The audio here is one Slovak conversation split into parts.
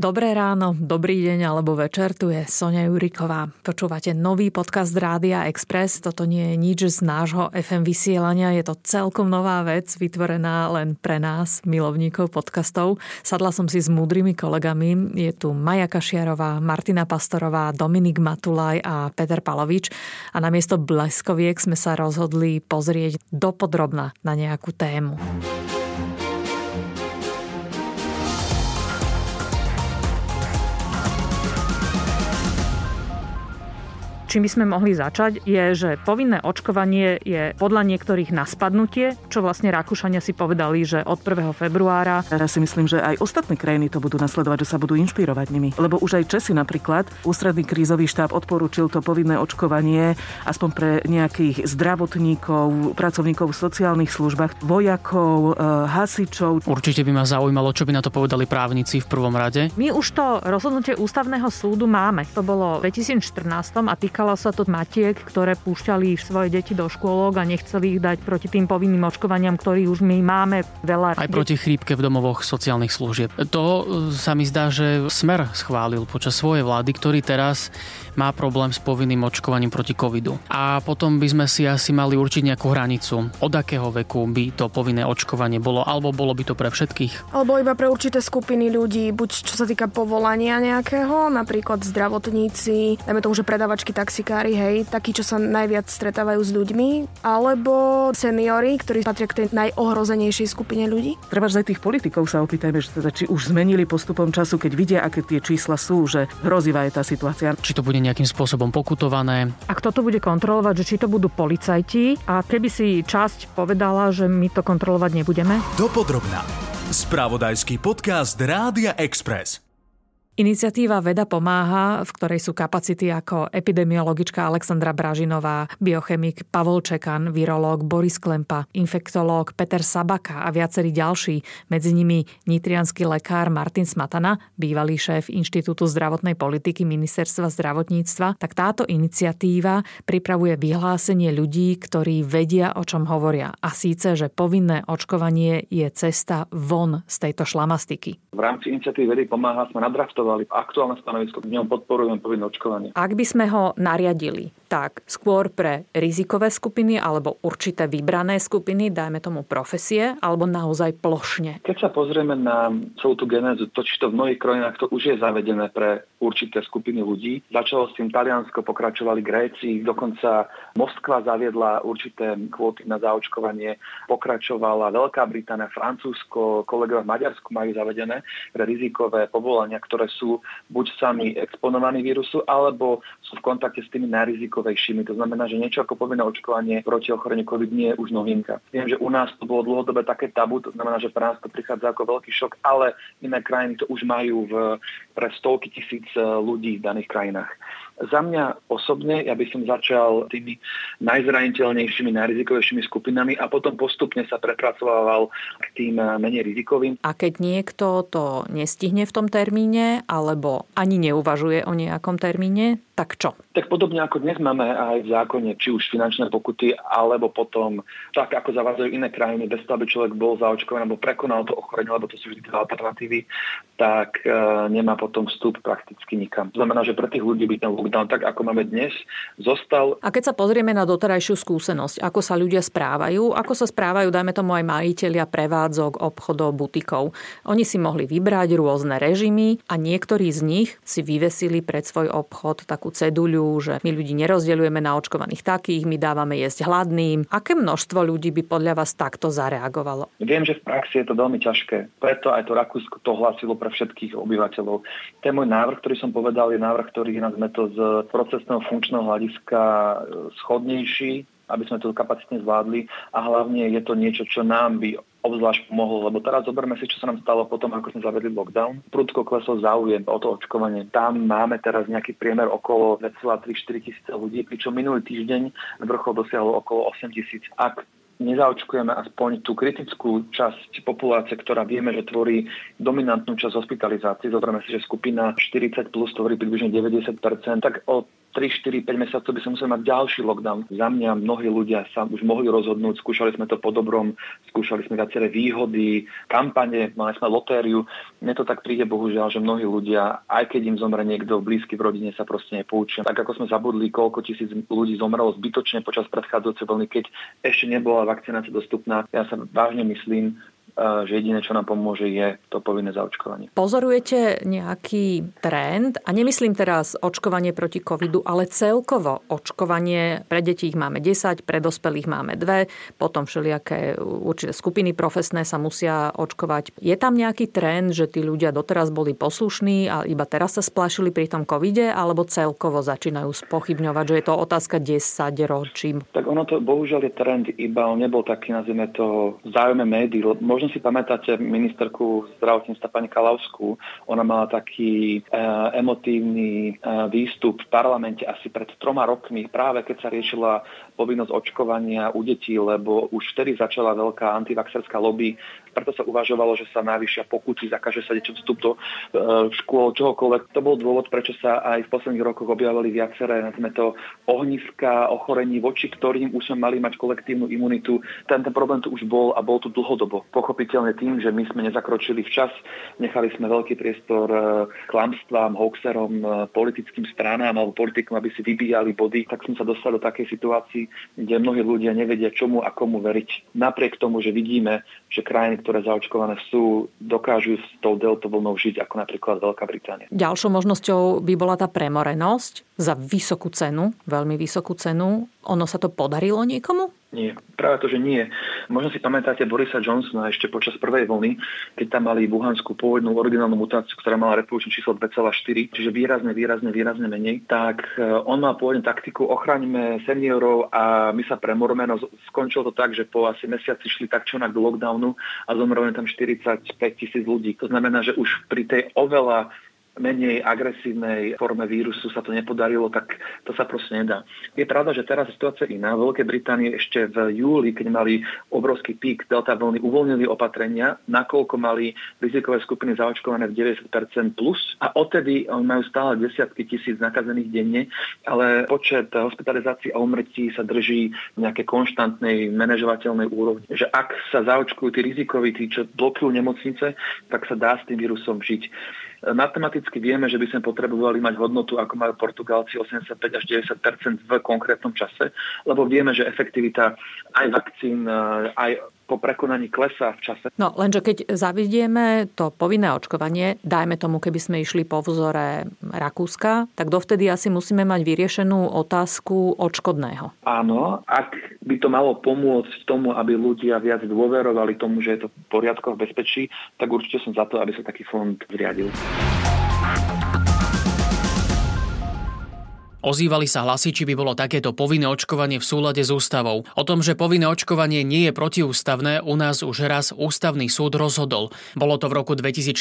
Dobré ráno, dobrý deň alebo večer, tu je Sonia Juriková. Počúvate nový podcast Rádia Express. Toto nie je nič z nášho FM vysielania, je to celkom nová vec, vytvorená len pre nás, milovníkov podcastov. Sadla som si s múdrymi kolegami. Je tu Maja Kašiarová, Martina Pastorová, Dominik Matulaj a Peter Palovič. A namiesto bleskoviek sme sa rozhodli pozrieť dopodrobna na nejakú tému. Čím by sme mohli začať, je, že povinné očkovanie je podľa niektorých na spadnutie, čo vlastne Rakúšania si povedali, že od 1. februára. Ja si myslím, že aj ostatné krajiny to budú nasledovať, že sa budú inšpirovať nimi. Lebo už aj Česi napríklad, ústredný krízový štáb odporúčil to povinné očkovanie aspoň pre nejakých zdravotníkov, pracovníkov v sociálnych službách, vojakov, e, hasičov. Určite by ma zaujímalo, čo by na to povedali právnici v prvom rade. My už to rozhodnutie ústavného súdu máme. To bolo v 2014 a týka Týkalo sa to matiek, ktoré púšťali svoje deti do škôlok a nechceli ich dať proti tým povinným očkovaniam, ktorých už my máme veľa. Aj proti chrípke v domovoch sociálnych služieb. To e, sa mi zdá, že Smer schválil počas svojej vlády, ktorý teraz má problém s povinným očkovaním proti covidu. A potom by sme si asi mali určiť nejakú hranicu, od akého veku by to povinné očkovanie bolo, alebo bolo by to pre všetkých. Alebo iba pre určité skupiny ľudí, buď čo sa týka povolania nejakého, napríklad zdravotníci, dajme tomu, že predavačky tak taxikári, hej, takí, čo sa najviac stretávajú s ľuďmi, alebo seniory, ktorí patria k tej najohrozenejšej skupine ľudí? Treba aj tých politikov sa opýtajme, že teda, či už zmenili postupom času, keď vidia, aké tie čísla sú, že hrozivá je tá situácia. Či to bude nejakým spôsobom pokutované. A kto to bude kontrolovať, že či to budú policajti a keby si časť povedala, že my to kontrolovať nebudeme? Dopodrobná. Spravodajský podcast Rádia Express. Iniciatíva Veda pomáha, v ktorej sú kapacity ako epidemiologička Alexandra Bražinová, biochemik Pavol Čekan, virológ Boris Klempa, infektológ Peter Sabaka a viacerí ďalší, medzi nimi nitrianský lekár Martin Smatana, bývalý šéf Inštitútu zdravotnej politiky Ministerstva zdravotníctva, tak táto iniciatíva pripravuje vyhlásenie ľudí, ktorí vedia, o čom hovoria. A síce, že povinné očkovanie je cesta von z tejto šlamastiky. V rámci iniciatívy Vedy pomáha sme nadraftovali akceptovali aktuálne stanovisko, v ňom podporujeme povinné očkovanie. Ak by sme ho nariadili, tak skôr pre rizikové skupiny alebo určité vybrané skupiny, dajme tomu profesie, alebo naozaj plošne? Keď sa pozrieme na celú tú genézu, to, či to v mnohých krajinách to už je zavedené pre určité skupiny ľudí. Začalo s tým Taliansko, pokračovali Gréci, dokonca Moskva zaviedla určité kvóty na zaočkovanie, pokračovala Veľká Británia, Francúzsko, kolegovia v Maďarsku majú zavedené pre rizikové povolania, ktoré sú buď sami exponovaní vírusu, alebo sú v kontakte s tými najrizikovejšími rizikovejšími. To znamená, že niečo ako povinné očkovanie proti ochoreniu COVID nie je už novinka. Viem, že u nás to bolo dlhodobé také tabu, to znamená, že pre nás to prichádza ako veľký šok, ale iné krajiny to už majú v, pre stovky tisíc eh, ľudí v daných krajinách. Za mňa osobne, ja by som začal tými najzraniteľnejšími, najrizikovejšími skupinami a potom postupne sa prepracovával k tým eh, menej rizikovým. A keď niekto to nestihne v tom termíne, alebo ani neuvažuje o nejakom termíne, tak čo? Tak podobne ako dnes máme aj v zákone, či už finančné pokuty, alebo potom tak, ako zavádzajú iné krajiny, bez toho, aby človek bol zaočkovaný alebo prekonal to ochorenie, lebo to sú vždy alternatívy, tak e, nemá potom vstup prakticky nikam. To znamená, že pre tých ľudí by ten lockdown, tak ako máme dnes, zostal. A keď sa pozrieme na doterajšiu skúsenosť, ako sa ľudia správajú, ako sa správajú, dajme tomu aj majiteľia prevádzok, obchodov, butikov. Oni si mohli vybrať rôzne režimy a niektorí z nich si vyvesili pred svoj obchod takú ceduľu, že my ľudí nerozdeľujeme na očkovaných takých, my dávame jesť hladným. Aké množstvo ľudí by podľa vás takto zareagovalo? Viem, že v praxi je to veľmi ťažké. Preto aj to Rakúsko to hlásilo pre všetkých obyvateľov. Ten môj návrh, ktorý som povedal, je návrh, ktorý sme to z procesného funkčného hľadiska e, schodnejší, aby sme to kapacitne zvládli a hlavne je to niečo, čo nám by obzvlášť pomohlo, lebo teraz zoberme si, čo sa nám stalo potom, ako sme zavedli lockdown. Prudko klesol záujem o to očkovanie. Tam máme teraz nejaký priemer okolo 2,3-4 tisíce ľudí, pričom minulý týždeň vrchol dosiahol okolo 8 tisíc. Ak nezaočkujeme aspoň tú kritickú časť populácie, ktorá vieme, že tvorí dominantnú časť hospitalizácie, zoberme si, že skupina 40 plus tvorí približne 90%, tak o 3, 4, 5 mesiacov by sme museli mať ďalší lockdown. Za mňa mnohí ľudia sa už mohli rozhodnúť, skúšali sme to po dobrom, skúšali sme viaceré výhody, kampane, mali sme lotériu. Mne to tak príde bohužiaľ, že mnohí ľudia, aj keď im zomre niekto blízky v rodine, sa proste nepoučia. Tak ako sme zabudli, koľko tisíc ľudí zomrelo zbytočne počas predchádzajúcej vlny, keď ešte nebola vakcinácia dostupná. Ja sa vážne myslím, že jediné, čo nám pomôže, je to povinné zaočkovanie. Pozorujete nejaký trend, a nemyslím teraz očkovanie proti covidu, ale celkovo očkovanie, pre detí ich máme 10, pre dospelých máme 2, potom všelijaké určité skupiny profesné sa musia očkovať. Je tam nejaký trend, že tí ľudia doteraz boli poslušní a iba teraz sa splašili pri tom covide, alebo celkovo začínajú spochybňovať, že je to otázka 10 ročím? Tak ono to bohužiaľ je trend, iba on nebol taký, nazvime to, záujme médií. Možno si pamätáte ministerku zdravotníctva pani Kalavskú, ona mala taký e, emotívny e, výstup v parlamente asi pred troma rokmi, práve keď sa riešila povinnosť očkovania u detí, lebo už vtedy začala veľká antivaxerská lobby preto sa uvažovalo, že sa najvyššia pokuty zakáže sa deťom vstup do e, škôl, čohokoľvek. To bol dôvod, prečo sa aj v posledných rokoch objavili viaceré, nazvime to, ohniska ochorení, voči ktorým už sme mali mať kolektívnu imunitu. Ten, ten problém tu už bol a bol tu dlhodobo. Pochopiteľne tým, že my sme nezakročili včas, nechali sme veľký priestor e, klamstvám, hoaxerom, e, politickým stranám alebo politikom, aby si vybíjali body, tak sme sa dostali do takej situácii, kde mnohí ľudia nevedia, čomu a komu veriť. Napriek tomu, že vidíme, že krajiny, ktoré zaočkované sú, dokážu s tou deltou vlnou žiť, ako napríklad Veľká Británia. Ďalšou možnosťou by bola tá premorenosť za vysokú cenu, veľmi vysokú cenu. Ono sa to podarilo niekomu? Nie, práve to, že nie. Možno si pamätáte Borisa Johnsona ešte počas prvej vlny, keď tam mali Wuhanskú pôvodnú originálnu mutáciu, ktorá mala reprodukčné číslo 2,4, čiže výrazne, výrazne, výrazne menej, tak e, on mal pôvodne taktiku ochraňme seniorov a my sa premorme. No skončilo to tak, že po asi mesiaci šli tak čo do lockdownu a zomrelo tam 45 tisíc ľudí. To znamená, že už pri tej oveľa menej agresívnej forme vírusu sa to nepodarilo, tak to sa proste nedá. Je pravda, že teraz je situácia iná. V Veľkej Británii ešte v júli, keď mali obrovský pík delta vlny, uvoľnili opatrenia, nakoľko mali rizikové skupiny zaočkované v 90% plus a odtedy majú stále desiatky tisíc nakazených denne, ale počet hospitalizácií a umrtí sa drží v nejakej konštantnej manažovateľnej úrovni. Že ak sa zaočkujú tí rizikoví, tí, čo blokujú nemocnice, tak sa dá s tým vírusom žiť. Matematicky vieme, že by sme potrebovali mať hodnotu, ako majú Portugálci 85 až 90% v konkrétnom čase, lebo vieme, že efektivita aj vakcín, aj po prekonaní klesa v čase. No, lenže keď zavidieme to povinné očkovanie, dajme tomu, keby sme išli po vzore Rakúska, tak dovtedy asi musíme mať vyriešenú otázku odškodného. Áno, ak by to malo pomôcť tomu, aby ľudia viac dôverovali tomu, že je to v poriadku v bezpečí, tak určite som za to, aby sa taký fond zriadil. Ozývali sa hlasy, či by bolo takéto povinné očkovanie v súlade s ústavou. O tom, že povinné očkovanie nie je protiústavné, u nás už raz ústavný súd rozhodol. Bolo to v roku 2014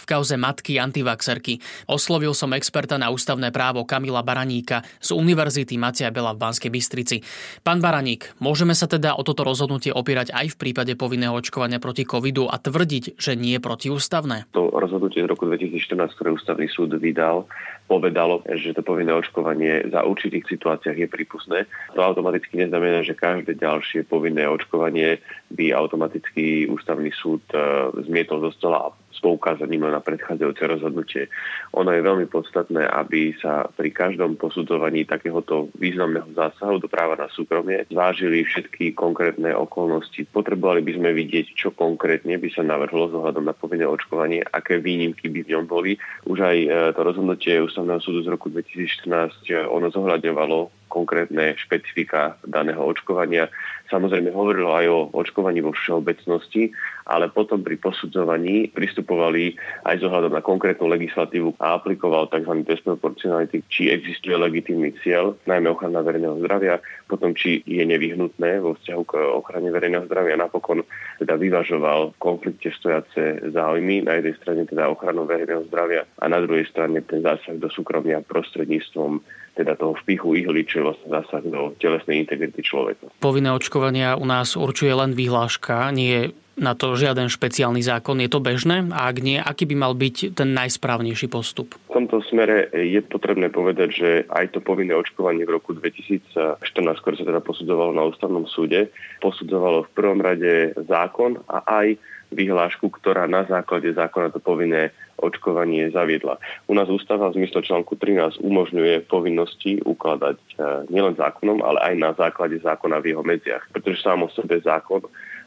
v kauze matky antivaxerky. Oslovil som experta na ústavné právo Kamila Baraníka z Univerzity Macia Bela v Banskej Bystrici. Pán Baraník, môžeme sa teda o toto rozhodnutie opierať aj v prípade povinného očkovania proti covidu a tvrdiť, že nie je protiústavné? To rozhodnutie z roku 2014, ktoré ústavný súd vydal, povedalo, že to povinné očkovanie za určitých situáciách je prípustné. To automaticky neznamená, že každé ďalšie povinné očkovanie by automaticky ústavný súd e, zmietol zo stola a poukázaním na predchádzajúce rozhodnutie. Ono je veľmi podstatné, aby sa pri každom posudzovaní takéhoto významného zásahu do práva na súkromie zvážili všetky konkrétne okolnosti. Potrebovali by sme vidieť, čo konkrétne by sa navrhlo z na povinné očkovanie, aké výnimky by v ňom boli. Už aj e, to rozhodnutie Ústavného súdu z roku 2014 e, ono zohľadňovalo konkrétne špecifika daného očkovania. Samozrejme hovorilo aj o očkovaní vo všeobecnosti, ale potom pri posudzovaní pristupovali aj z ohľadom na konkrétnu legislatívu a aplikoval tzv. test proporcionality, či existuje legitímny cieľ, najmä ochrana verejného zdravia, potom či je nevyhnutné vo vzťahu k ochrane verejného zdravia. Napokon teda vyvažoval v konflikte stojace záujmy, na jednej strane teda ochranu verejného zdravia a na druhej strane ten zásah do súkromia prostredníctvom teda toho vpichu ihly, čo vlastne zásah do telesnej integrity človeka. Povinné očkovania u nás určuje len vyhláška, nie na to žiaden špeciálny zákon. Je to bežné? A ak nie, aký by mal byť ten najsprávnejší postup? V tomto smere je potrebné povedať, že aj to povinné očkovanie v roku 2014, ktoré sa teda posudzovalo na ústavnom súde, posudzovalo v prvom rade zákon a aj vyhlášku, ktorá na základe zákona to povinné očkovanie zaviedla. U nás ústava v zmysle článku 13 umožňuje povinnosti ukladať e, nielen zákonom, ale aj na základe zákona v jeho medziach. Pretože sám o sebe zákon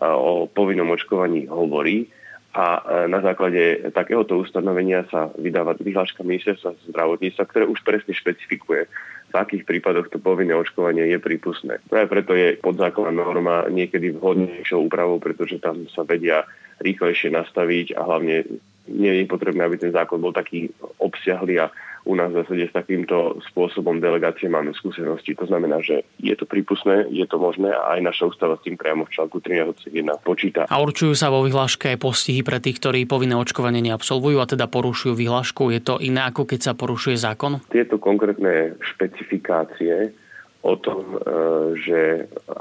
o povinnom očkovaní hovorí a e, na základe takéhoto ustanovenia sa vydáva vyhláška ministerstva zdravotníctva, ktoré už presne špecifikuje, v akých prípadoch to povinné očkovanie je prípustné. Práve preto je podzákonná norma niekedy vhodnejšou úpravou, pretože tam sa vedia rýchlejšie nastaviť a hlavne nie je potrebné, aby ten zákon bol taký obsiahly a u nás v zásade s takýmto spôsobom delegácie máme skúsenosti. To znamená, že je to prípustné, je to možné a aj naša ústava s tým priamo v článku 13 počíta. A určujú sa vo vyhláške aj postihy pre tých, ktorí povinné očkovanie neabsolvujú a teda porušujú vyhlášku. Je to iné ako keď sa porušuje zákon? Tieto konkrétne špecifikácie o tom, e, že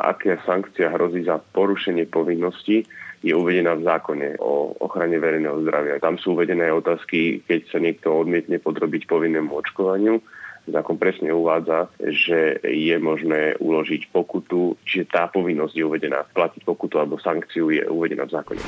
aká sankcia hrozí za porušenie povinnosti, je uvedená v zákone o ochrane verejného zdravia. Tam sú uvedené otázky, keď sa niekto odmietne podrobiť povinnému očkovaniu. Zákon presne uvádza, že je možné uložiť pokutu, čiže tá povinnosť je uvedená. Platiť pokutu alebo sankciu je uvedená v zákone.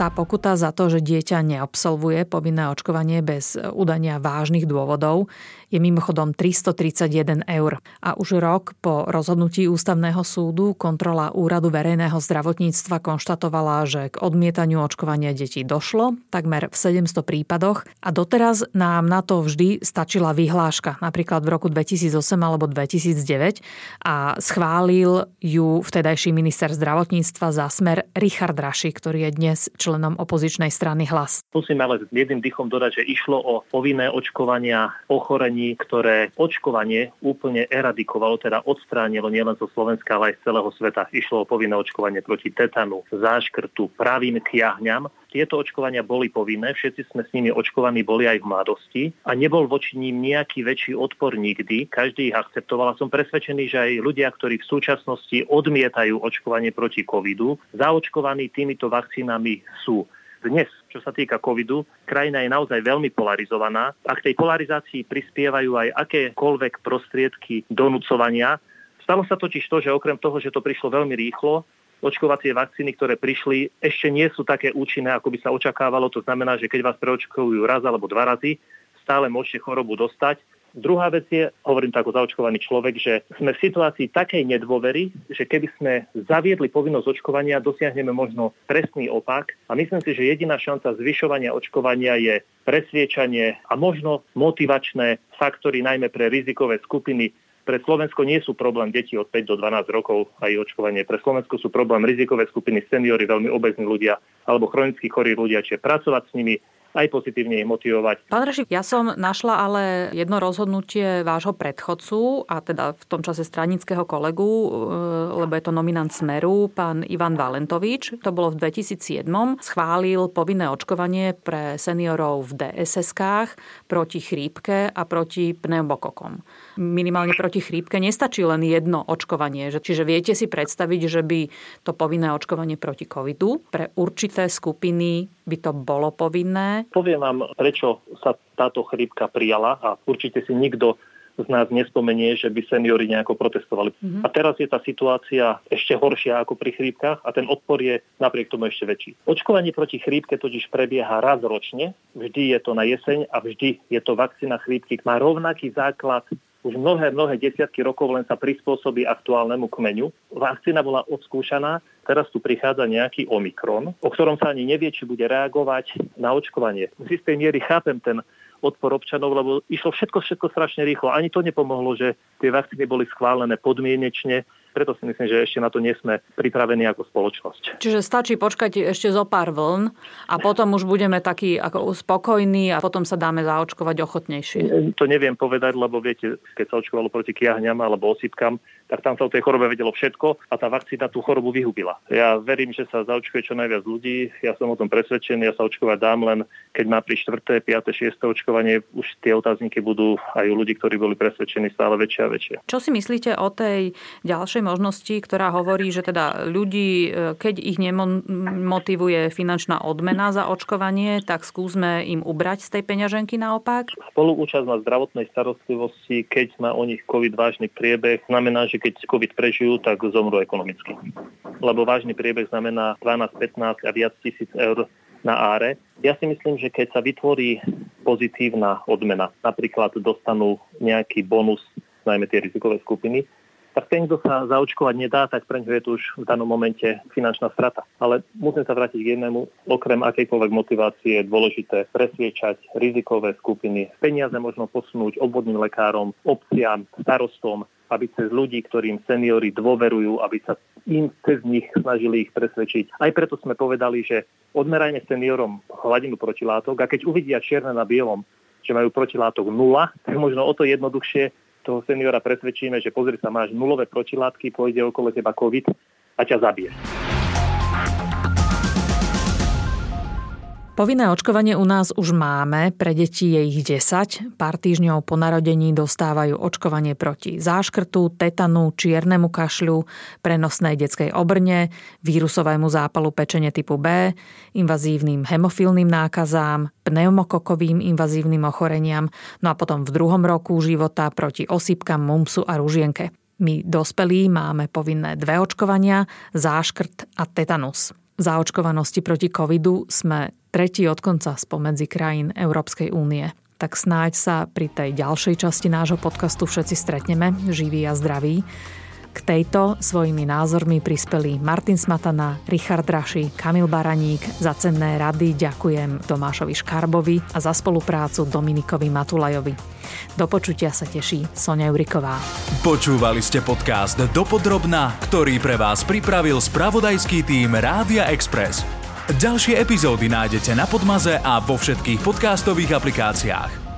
Tá pokuta za to, že dieťa neabsolvuje povinné očkovanie bez udania vážnych dôvodov, je mimochodom 331 eur. A už rok po rozhodnutí Ústavného súdu kontrola Úradu verejného zdravotníctva konštatovala, že k odmietaniu očkovania detí došlo takmer v 700 prípadoch a doteraz nám na to vždy stačila vyhláška, napríklad v roku 2008 alebo 2009 a schválil ju vtedajší minister zdravotníctva za smer Richard Raši, ktorý je dnes členom opozičnej strany Hlas. Musím ale jedným dychom dodať, že išlo o povinné očkovania ochorení ochorení, ktoré očkovanie úplne eradikovalo, teda odstránilo nielen zo Slovenska, ale aj z celého sveta. Išlo o povinné očkovanie proti tetanu, záškrtu, pravým kiahňam. Tieto očkovania boli povinné, všetci sme s nimi očkovaní boli aj v mladosti a nebol voči ním nejaký väčší odpor nikdy. Každý ich akceptoval a som presvedčený, že aj ľudia, ktorí v súčasnosti odmietajú očkovanie proti covidu, zaočkovaní týmito vakcínami sú. Dnes, čo sa týka covidu, krajina je naozaj veľmi polarizovaná a k tej polarizácii prispievajú aj akékoľvek prostriedky donúcovania. Stalo sa totiž to, že okrem toho, že to prišlo veľmi rýchlo, očkovacie vakcíny, ktoré prišli, ešte nie sú také účinné, ako by sa očakávalo. To znamená, že keď vás preočkujú raz alebo dva razy, stále môžete chorobu dostať Druhá vec je, hovorím tak o zaočkovaný človek, že sme v situácii takej nedôvery, že keby sme zaviedli povinnosť očkovania, dosiahneme možno presný opak. A myslím si, že jediná šanca zvyšovania očkovania je presviečanie a možno motivačné faktory, najmä pre rizikové skupiny. Pre Slovensko nie sú problém detí od 5 do 12 rokov a ich očkovanie. Pre Slovensko sú problém rizikové skupiny, seniory, veľmi obezní ľudia alebo chronicky chorí ľudia, čiže pracovať s nimi, aj pozitívne ich motivovať. Pán Rešik, ja som našla ale jedno rozhodnutie vášho predchodcu, a teda v tom čase stranického kolegu, e, lebo je to nominant Smeru, pán Ivan Valentovič. To bolo v 2007. Schválil povinné očkovanie pre seniorov v DSS-kách proti chrípke a proti pneumokokom. Minimálne proti chrípke nestačí len jedno očkovanie. Čiže viete si predstaviť, že by to povinné očkovanie proti covidu pre určité skupiny by to bolo povinné? Poviem vám, prečo sa táto chrípka prijala a určite si nikto z nás nespomenie, že by seniory nejako protestovali. Mm-hmm. A teraz je tá situácia ešte horšia ako pri chrípkach a ten odpor je napriek tomu ešte väčší. Očkovanie proti chrípke totiž prebieha raz ročne, vždy je to na jeseň a vždy je to vakcína chrípky. Má rovnaký základ už mnohé, mnohé desiatky rokov len sa prispôsobí aktuálnemu kmeňu. Vakcína bola odskúšaná, teraz tu prichádza nejaký Omikron, o ktorom sa ani nevie, či bude reagovať na očkovanie. Z istej miery chápem ten odpor občanov, lebo išlo všetko, všetko strašne rýchlo. Ani to nepomohlo, že tie vakcíny boli schválené podmienečne Preto si myslím, že ešte na to nie sme pripravení ako spoločnosť. Čiže stačí počkať ešte zo pár vln a potom už budeme takí ako spokojní a potom sa dáme zaočkovať ochotnejšie. To neviem povedať, lebo viete, keď sa očkovalo proti kiahňam alebo osýpkam, tak tam sa o tej chorobe vedelo všetko a tá vakcína tú chorobu vyhubila. Ja verím, že sa zaočkuje čo najviac ľudí, ja som o tom presvedčený, ja sa očkovať dám len, keď má pri 4., 5., 6. očkovanie, už tie otázniky budú aj u ľudí, ktorí boli presvedčení stále väčšie a väčšie. Čo si myslíte o tej ďalšej možnosti, ktorá hovorí, že teda ľudí, e, keď ich nemotivuje finančná odmena za očkovanie, tak skúsme im ubrať z tej peňaženky naopak? Spoluúčasť na zdravotnej starostlivosti, keď má o nich COVID vážny priebeh, znamená, že keď COVID prežijú, tak zomrú ekonomicky. Lebo vážny priebeh znamená 12, 15 a viac tisíc eur na áre. Ja si myslím, že keď sa vytvorí pozitívna odmena, napríklad dostanú nejaký bonus, najmä tie rizikové skupiny, tak ten, kto sa zaočkovať nedá, tak pre ňu je tu už v danom momente finančná strata. Ale musím sa vrátiť k jednému, okrem akejkoľvek motivácie je dôležité presviečať rizikové skupiny. Peniaze možno posunúť obvodným lekárom, obciam, starostom, aby cez ľudí, ktorým seniory dôverujú, aby sa im cez nich snažili ich presvedčiť. Aj preto sme povedali, že odmerajme seniorom hladinu protilátok a keď uvidia čierne na bielom, že majú protilátok nula, tak možno o to jednoduchšie toho seniora presvedčíme, že pozri sa, máš nulové protilátky, pôjde okolo teba COVID a ťa zabije. Povinné očkovanie u nás už máme, pre deti je ich 10. Pár týždňov po narodení dostávajú očkovanie proti záškrtu, tetanu, čiernemu kašľu, prenosnej detskej obrne, vírusovému zápalu pečene typu B, invazívnym hemofilným nákazám, pneumokokovým invazívnym ochoreniam, no a potom v druhom roku života proti osýpkam, mumsu a ružienke. My dospelí máme povinné dve očkovania, záškrt a tetanus zaočkovanosti proti covidu sme tretí od konca spomedzi krajín Európskej únie. Tak snáď sa pri tej ďalšej časti nášho podcastu všetci stretneme, živí a zdraví. K tejto svojimi názormi prispeli Martin Smatana, Richard Raši, Kamil Baraník. Za cenné rady ďakujem Tomášovi Škarbovi a za spoluprácu Dominikovi Matulajovi. Do počutia sa teší Sonia Juriková. Počúvali ste podcast Dopodrobna, ktorý pre vás pripravil spravodajský tým Rádia Express. Ďalšie epizódy nájdete na Podmaze a vo všetkých podcastových aplikáciách.